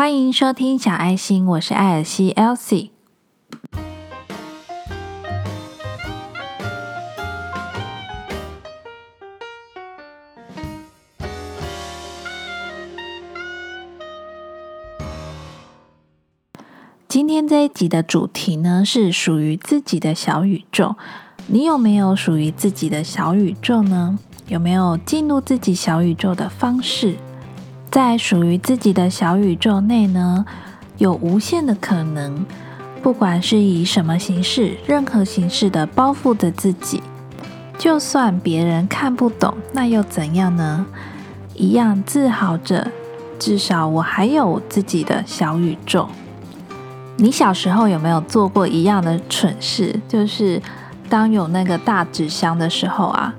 欢迎收听小爱心，我是艾尔西 Elsie。今天这一集的主题呢，是属于自己的小宇宙。你有没有属于自己的小宇宙呢？有没有进入自己小宇宙的方式？在属于自己的小宇宙内呢，有无限的可能。不管是以什么形式，任何形式的包覆着自己，就算别人看不懂，那又怎样呢？一样自豪着，至少我还有自己的小宇宙。你小时候有没有做过一样的蠢事？就是当有那个大纸箱的时候啊，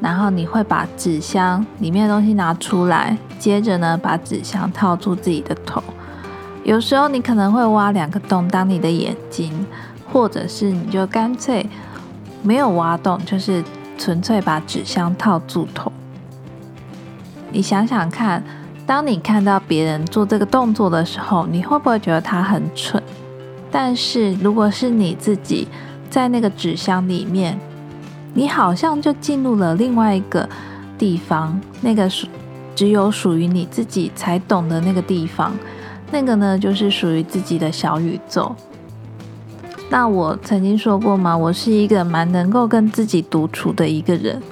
然后你会把纸箱里面的东西拿出来，接着呢把纸箱套住自己的头。有时候你可能会挖两个洞当你的眼睛，或者是你就干脆没有挖洞，就是纯粹把纸箱套住头。你想想看。当你看到别人做这个动作的时候，你会不会觉得他很蠢？但是如果是你自己在那个纸箱里面，你好像就进入了另外一个地方，那个属只有属于你自己才懂的那个地方，那个呢就是属于自己的小宇宙。那我曾经说过吗？我是一个蛮能够跟自己独处的一个人。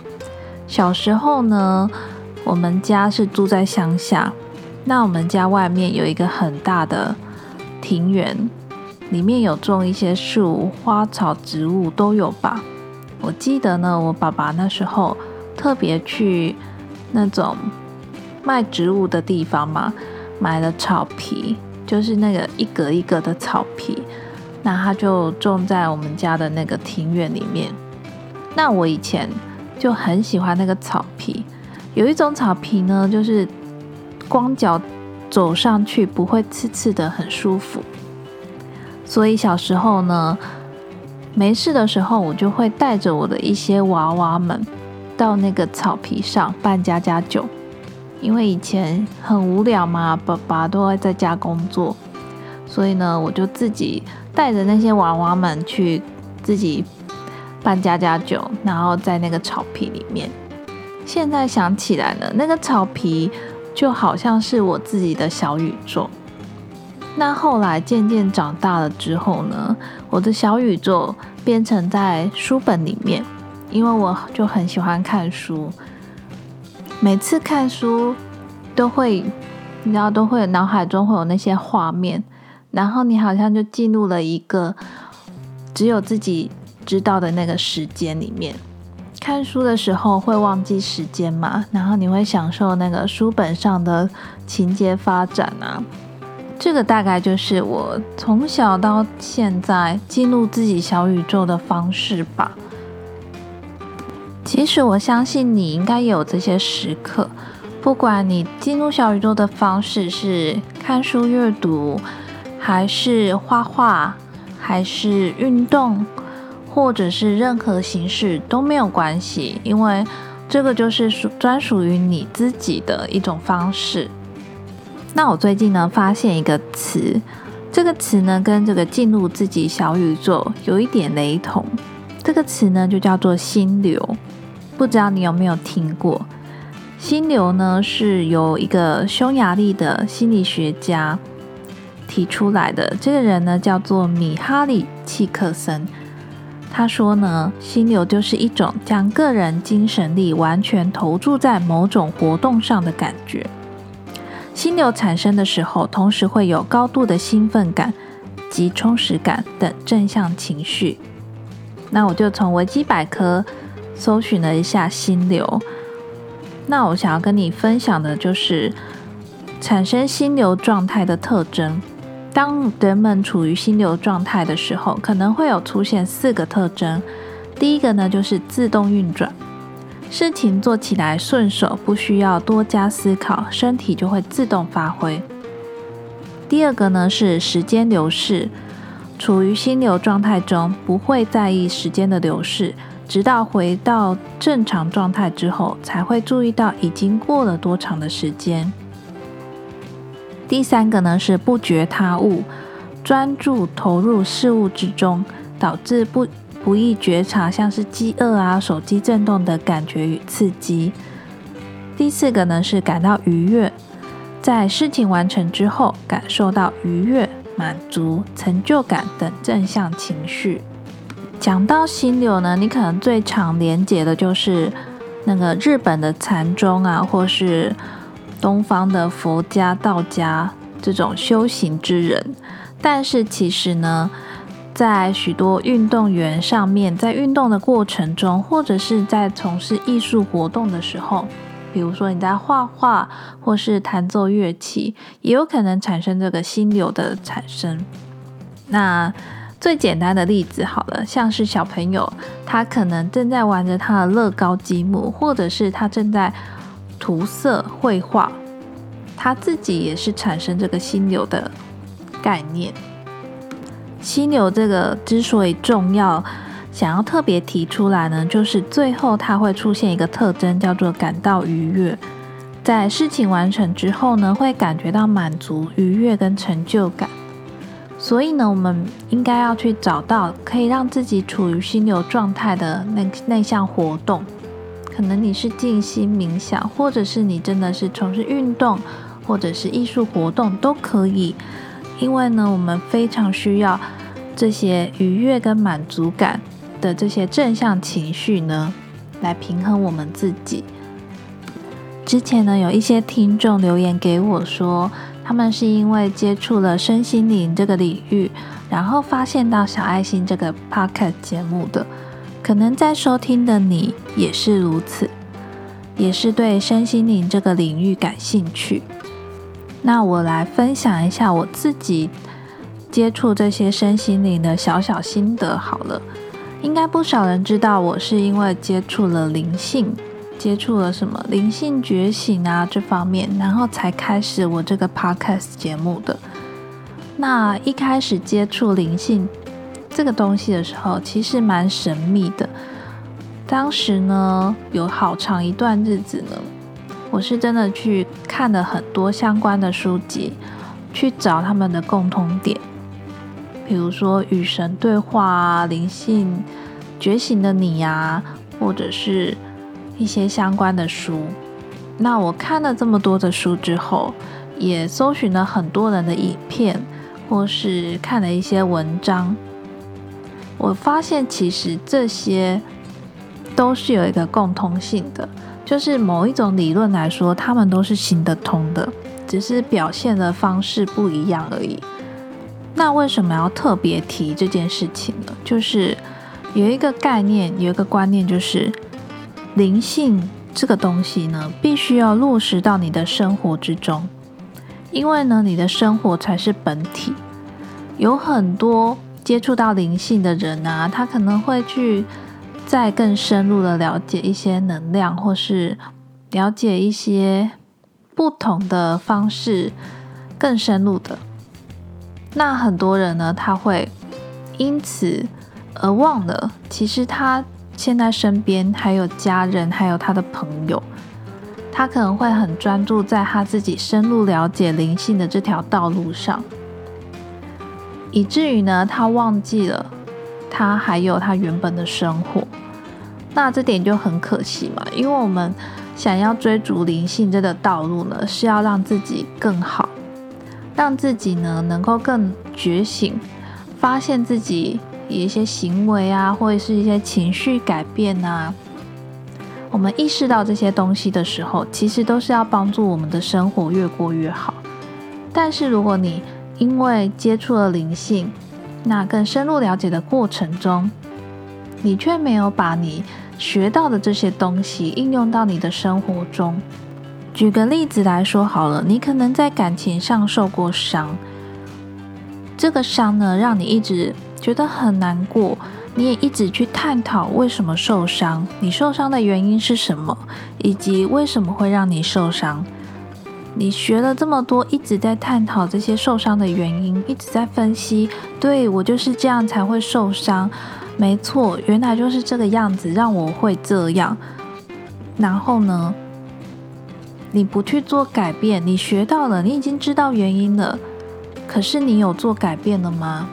小时候呢。我们家是住在乡下，那我们家外面有一个很大的庭园，里面有种一些树、花草、植物都有吧。我记得呢，我爸爸那时候特别去那种卖植物的地方嘛，买了草皮，就是那个一格一格的草皮，那他就种在我们家的那个庭院里面。那我以前就很喜欢那个草皮。有一种草皮呢，就是光脚走上去不会刺刺的，很舒服。所以小时候呢，没事的时候，我就会带着我的一些娃娃们到那个草皮上扮家家酒。因为以前很无聊嘛，爸爸都会在家工作，所以呢，我就自己带着那些娃娃们去自己扮家家酒，然后在那个草皮里面。现在想起来呢，那个草皮就好像是我自己的小宇宙。那后来渐渐长大了之后呢，我的小宇宙变成在书本里面，因为我就很喜欢看书。每次看书都会，你知道，都会脑海中会有那些画面，然后你好像就进入了一个只有自己知道的那个时间里面。看书的时候会忘记时间嘛？然后你会享受那个书本上的情节发展啊。这个大概就是我从小到现在进入自己小宇宙的方式吧。其实我相信你应该有这些时刻，不管你进入小宇宙的方式是看书阅读，还是画画，还是运动。或者是任何形式都没有关系，因为这个就是属专属于你自己的一种方式。那我最近呢发现一个词，这个词呢跟这个进入自己小宇宙有一点雷同。这个词呢就叫做心流，不知道你有没有听过？心流呢是由一个匈牙利的心理学家提出来的，这个人呢叫做米哈里契克森。他说呢，心流就是一种将个人精神力完全投注在某种活动上的感觉。心流产生的时候，同时会有高度的兴奋感及充实感等正向情绪。那我就从维基百科搜寻了一下心流。那我想要跟你分享的就是产生心流状态的特征。当人们处于心流状态的时候，可能会有出现四个特征。第一个呢，就是自动运转，事情做起来顺手，不需要多加思考，身体就会自动发挥。第二个呢，是时间流逝，处于心流状态中，不会在意时间的流逝，直到回到正常状态之后，才会注意到已经过了多长的时间。第三个呢是不觉他物，专注投入事物之中，导致不不易觉察像是饥饿啊、手机震动的感觉与刺激。第四个呢是感到愉悦，在事情完成之后感受到愉悦、满足、成就感等正向情绪。讲到心流呢，你可能最常连结的就是那个日本的禅宗啊，或是东方的佛家、道家这种修行之人。但是其实呢，在许多运动员上面，在运动的过程中，或者是在从事艺术活动的时候。比如说你在画画，或是弹奏乐器，也有可能产生这个心流的产生。那最简单的例子好了，像是小朋友，他可能正在玩着他的乐高积木，或者是他正在涂色绘画，他自己也是产生这个心流的概念。心流这个之所以重要。想要特别提出来呢，就是最后它会出现一个特征，叫做感到愉悦。在事情完成之后呢，会感觉到满足、愉悦跟成就感。所以呢，我们应该要去找到可以让自己处于心流状态的那那项活动。可能你是静心冥想，或者是你真的是从事运动，或者是艺术活动都可以。因为呢，我们非常需要这些愉悦跟满足感。的这些正向情绪呢，来平衡我们自己。之前呢，有一些听众留言给我说，他们是因为接触了身心灵这个领域，然后发现到小爱心这个 podcast 节目的。可能在收听的你也是如此，也是对身心灵这个领域感兴趣。那我来分享一下我自己接触这些身心灵的小小心得好了。应该不少人知道，我是因为接触了灵性，接触了什么灵性觉醒啊这方面，然后才开始我这个 podcast 节目的。那一开始接触灵性这个东西的时候，其实蛮神秘的。当时呢，有好长一段日子呢，我是真的去看了很多相关的书籍，去找他们的共同点。比如说与神对话，灵性觉醒的你呀，或者是一些相关的书。那我看了这么多的书之后，也搜寻了很多人的影片，或是看了一些文章。我发现其实这些都是有一个共通性的，就是某一种理论来说，他们都是行得通的，只是表现的方式不一样而已。那为什么要特别提这件事情呢？就是有一个概念，有一个观念，就是灵性这个东西呢，必须要落实到你的生活之中，因为呢，你的生活才是本体。有很多接触到灵性的人啊，他可能会去再更深入的了解一些能量，或是了解一些不同的方式，更深入的。那很多人呢，他会因此而忘了，其实他现在身边还有家人，还有他的朋友，他可能会很专注在他自己深入了解灵性的这条道路上，以至于呢，他忘记了他还有他原本的生活。那这点就很可惜嘛，因为我们想要追逐灵性这个道路呢，是要让自己更好。让自己呢能够更觉醒，发现自己一些行为啊，或者是一些情绪改变啊。我们意识到这些东西的时候，其实都是要帮助我们的生活越过越好。但是如果你因为接触了灵性，那更深入了解的过程中，你却没有把你学到的这些东西应用到你的生活中。举个例子来说好了，你可能在感情上受过伤，这个伤呢让你一直觉得很难过，你也一直去探讨为什么受伤，你受伤的原因是什么，以及为什么会让你受伤。你学了这么多，一直在探讨这些受伤的原因，一直在分析，对我就是这样才会受伤，没错，原来就是这个样子让我会这样，然后呢？你不去做改变，你学到了，你已经知道原因了，可是你有做改变了吗？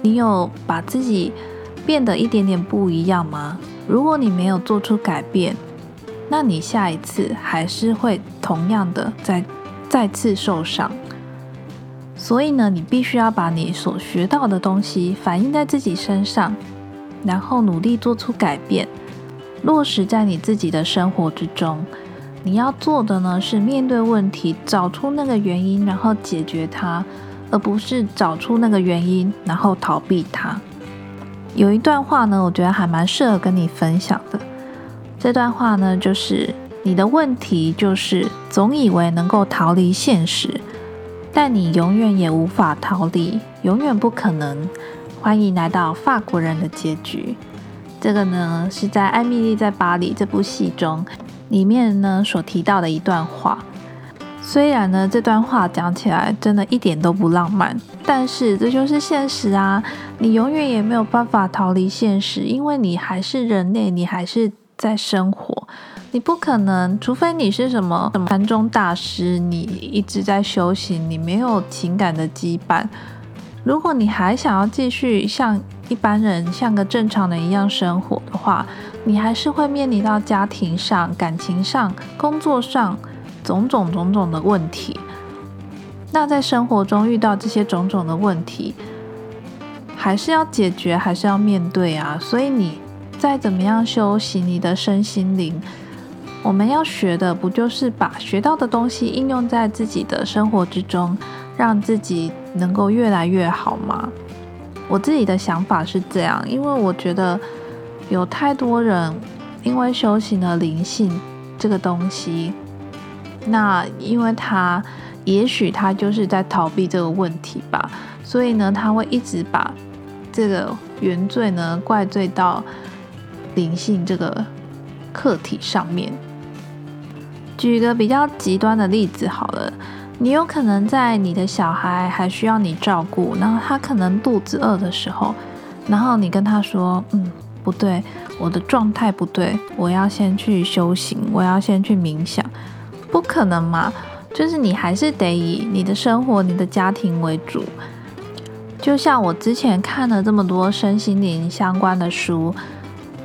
你有把自己变得一点点不一样吗？如果你没有做出改变，那你下一次还是会同样的再再次受伤。所以呢，你必须要把你所学到的东西反映在自己身上，然后努力做出改变，落实在你自己的生活之中。你要做的呢，是面对问题，找出那个原因，然后解决它，而不是找出那个原因，然后逃避它。有一段话呢，我觉得还蛮适合跟你分享的。这段话呢，就是你的问题就是总以为能够逃离现实，但你永远也无法逃离，永远不可能。欢迎来到法国人的结局。这个呢，是在《艾米丽在巴黎》这部戏中。里面呢所提到的一段话，虽然呢这段话讲起来真的一点都不浪漫，但是这就是现实啊！你永远也没有办法逃离现实，因为你还是人类，你还是在生活，你不可能，除非你是什么什么禅宗大师，你一直在修行，你没有情感的羁绊。如果你还想要继续像一般人、像个正常人一样生活的话，你还是会面临到家庭上、感情上、工作上种种种种的问题。那在生活中遇到这些种种的问题，还是要解决，还是要面对啊。所以你再怎么样修行你的身心灵，我们要学的不就是把学到的东西应用在自己的生活之中？让自己能够越来越好吗？我自己的想法是这样，因为我觉得有太多人因为修行了灵性这个东西，那因为他也许他就是在逃避这个问题吧，所以呢，他会一直把这个原罪呢怪罪到灵性这个课题上面。举一个比较极端的例子好了。你有可能在你的小孩还需要你照顾，然后他可能肚子饿的时候，然后你跟他说：“嗯，不对，我的状态不对，我要先去修行，我要先去冥想。”不可能嘛？就是你还是得以你的生活、你的家庭为主。就像我之前看了这么多身心灵相关的书，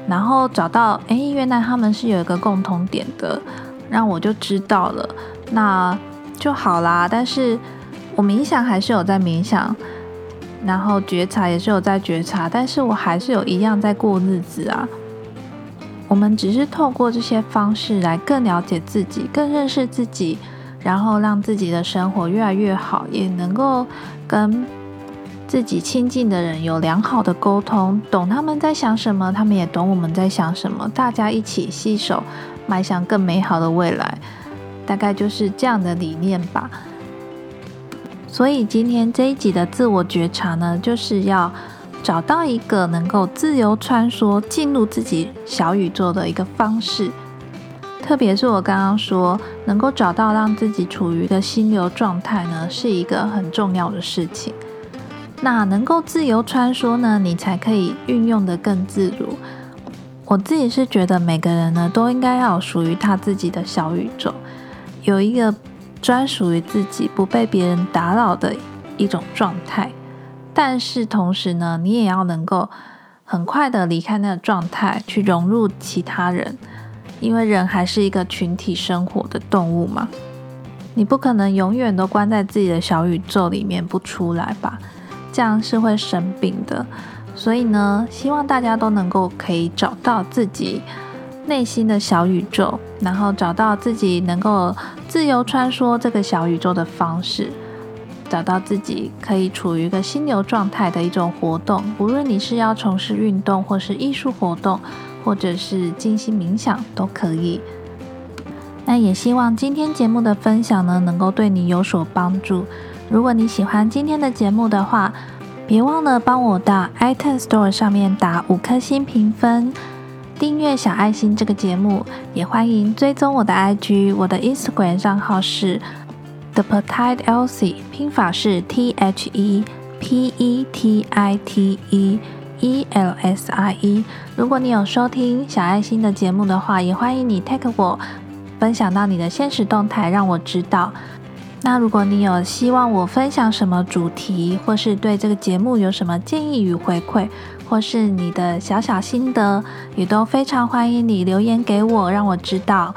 然后找到，哎，原来他们是有一个共同点的，让我就知道了。那。就好啦，但是我冥想还是有在冥想，然后觉察也是有在觉察，但是我还是有一样在过日子啊。我们只是透过这些方式来更了解自己，更认识自己，然后让自己的生活越来越好，也能够跟自己亲近的人有良好的沟通，懂他们在想什么，他们也懂我们在想什么，大家一起携手迈向更美好的未来。大概就是这样的理念吧。所以今天这一集的自我觉察呢，就是要找到一个能够自由穿梭进入自己小宇宙的一个方式。特别是我刚刚说，能够找到让自己处于一个心流状态呢，是一个很重要的事情。那能够自由穿梭呢，你才可以运用的更自如。我自己是觉得每个人呢，都应该要有属于他自己的小宇宙。有一个专属于自己、不被别人打扰的一种状态，但是同时呢，你也要能够很快的离开那个状态，去融入其他人，因为人还是一个群体生活的动物嘛。你不可能永远都关在自己的小宇宙里面不出来吧？这样是会生病的。所以呢，希望大家都能够可以找到自己。内心的小宇宙，然后找到自己能够自由穿梭这个小宇宙的方式，找到自己可以处于一个心流状态的一种活动。无论你是要从事运动，或是艺术活动，或者是静心冥想，都可以。那也希望今天节目的分享呢，能够对你有所帮助。如果你喜欢今天的节目的话，别忘了帮我到 iTunes Store 上面打五颗星评分。订阅小爱心这个节目，也欢迎追踪我的 IG，我的 Instagram 账号是 The Petite Elsie，拼法是 T H E P E T I T E E L S I E。如果你有收听小爱心的节目的话，也欢迎你 tag 我。分享到你的现实动态，让我知道。那如果你有希望我分享什么主题，或是对这个节目有什么建议与回馈，或是你的小小心得，也都非常欢迎你留言给我，让我知道。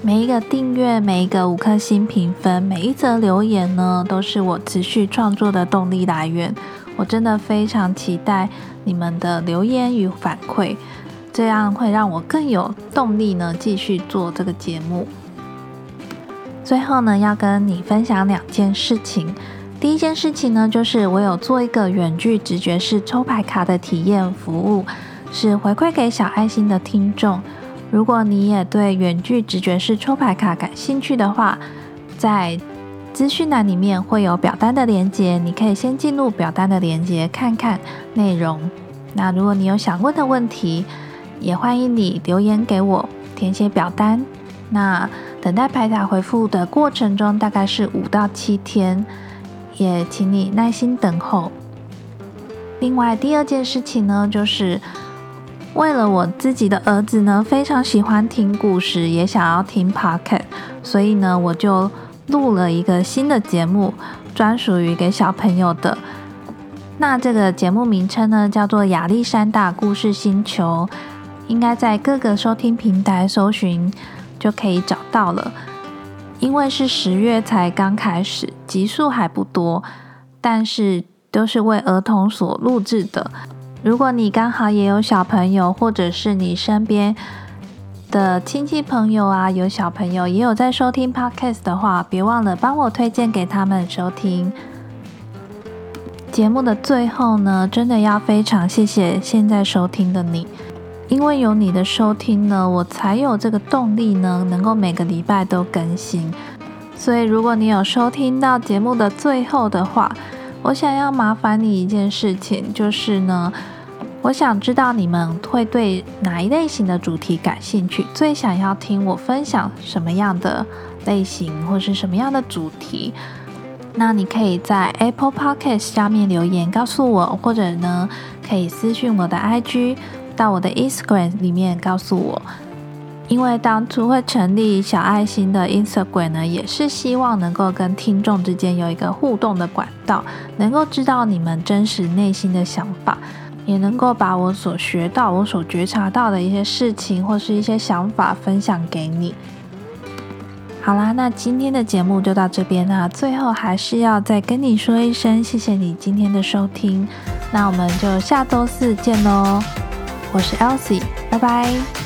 每一个订阅，每一个五颗星评分，每一则留言呢，都是我持续创作的动力来源。我真的非常期待你们的留言与反馈，这样会让我更有动力呢，继续做这个节目。最后呢，要跟你分享两件事情。第一件事情呢，就是我有做一个远距直觉式抽牌卡的体验服务，是回馈给小爱心的听众。如果你也对远距直觉式抽牌卡感兴趣的话，在资讯栏里面会有表单的连接，你可以先进入表单的连接看看内容。那如果你有想问的问题，也欢迎你留言给我，填写表单。那等待排卡回复的过程中，大概是五到七天，也请你耐心等候。另外，第二件事情呢，就是为了我自己的儿子呢，非常喜欢听故事，也想要听 podcast，所以呢，我就录了一个新的节目，专属于给小朋友的。那这个节目名称呢，叫做《亚历山大故事星球》，应该在各个收听平台搜寻。就可以找到了，因为是十月才刚开始，集数还不多，但是都是为儿童所录制的。如果你刚好也有小朋友，或者是你身边的亲戚朋友啊，有小朋友也有在收听 Podcast 的话，别忘了帮我推荐给他们收听。节目的最后呢，真的要非常谢谢现在收听的你。因为有你的收听呢，我才有这个动力呢，能够每个礼拜都更新。所以，如果你有收听到节目的最后的话，我想要麻烦你一件事情，就是呢，我想知道你们会对哪一类型的主题感兴趣，最想要听我分享什么样的类型或是什么样的主题。那你可以在 Apple Podcast 下面留言告诉我，或者呢，可以私讯我的 IG。到我的 Instagram 里面告诉我，因为当初会成立小爱心的 Instagram 呢，也是希望能够跟听众之间有一个互动的管道，能够知道你们真实内心的想法，也能够把我所学到、我所觉察到的一些事情或是一些想法分享给你。好啦，那今天的节目就到这边啦。最后还是要再跟你说一声，谢谢你今天的收听。那我们就下周四见喽。我是 Elsie，拜拜。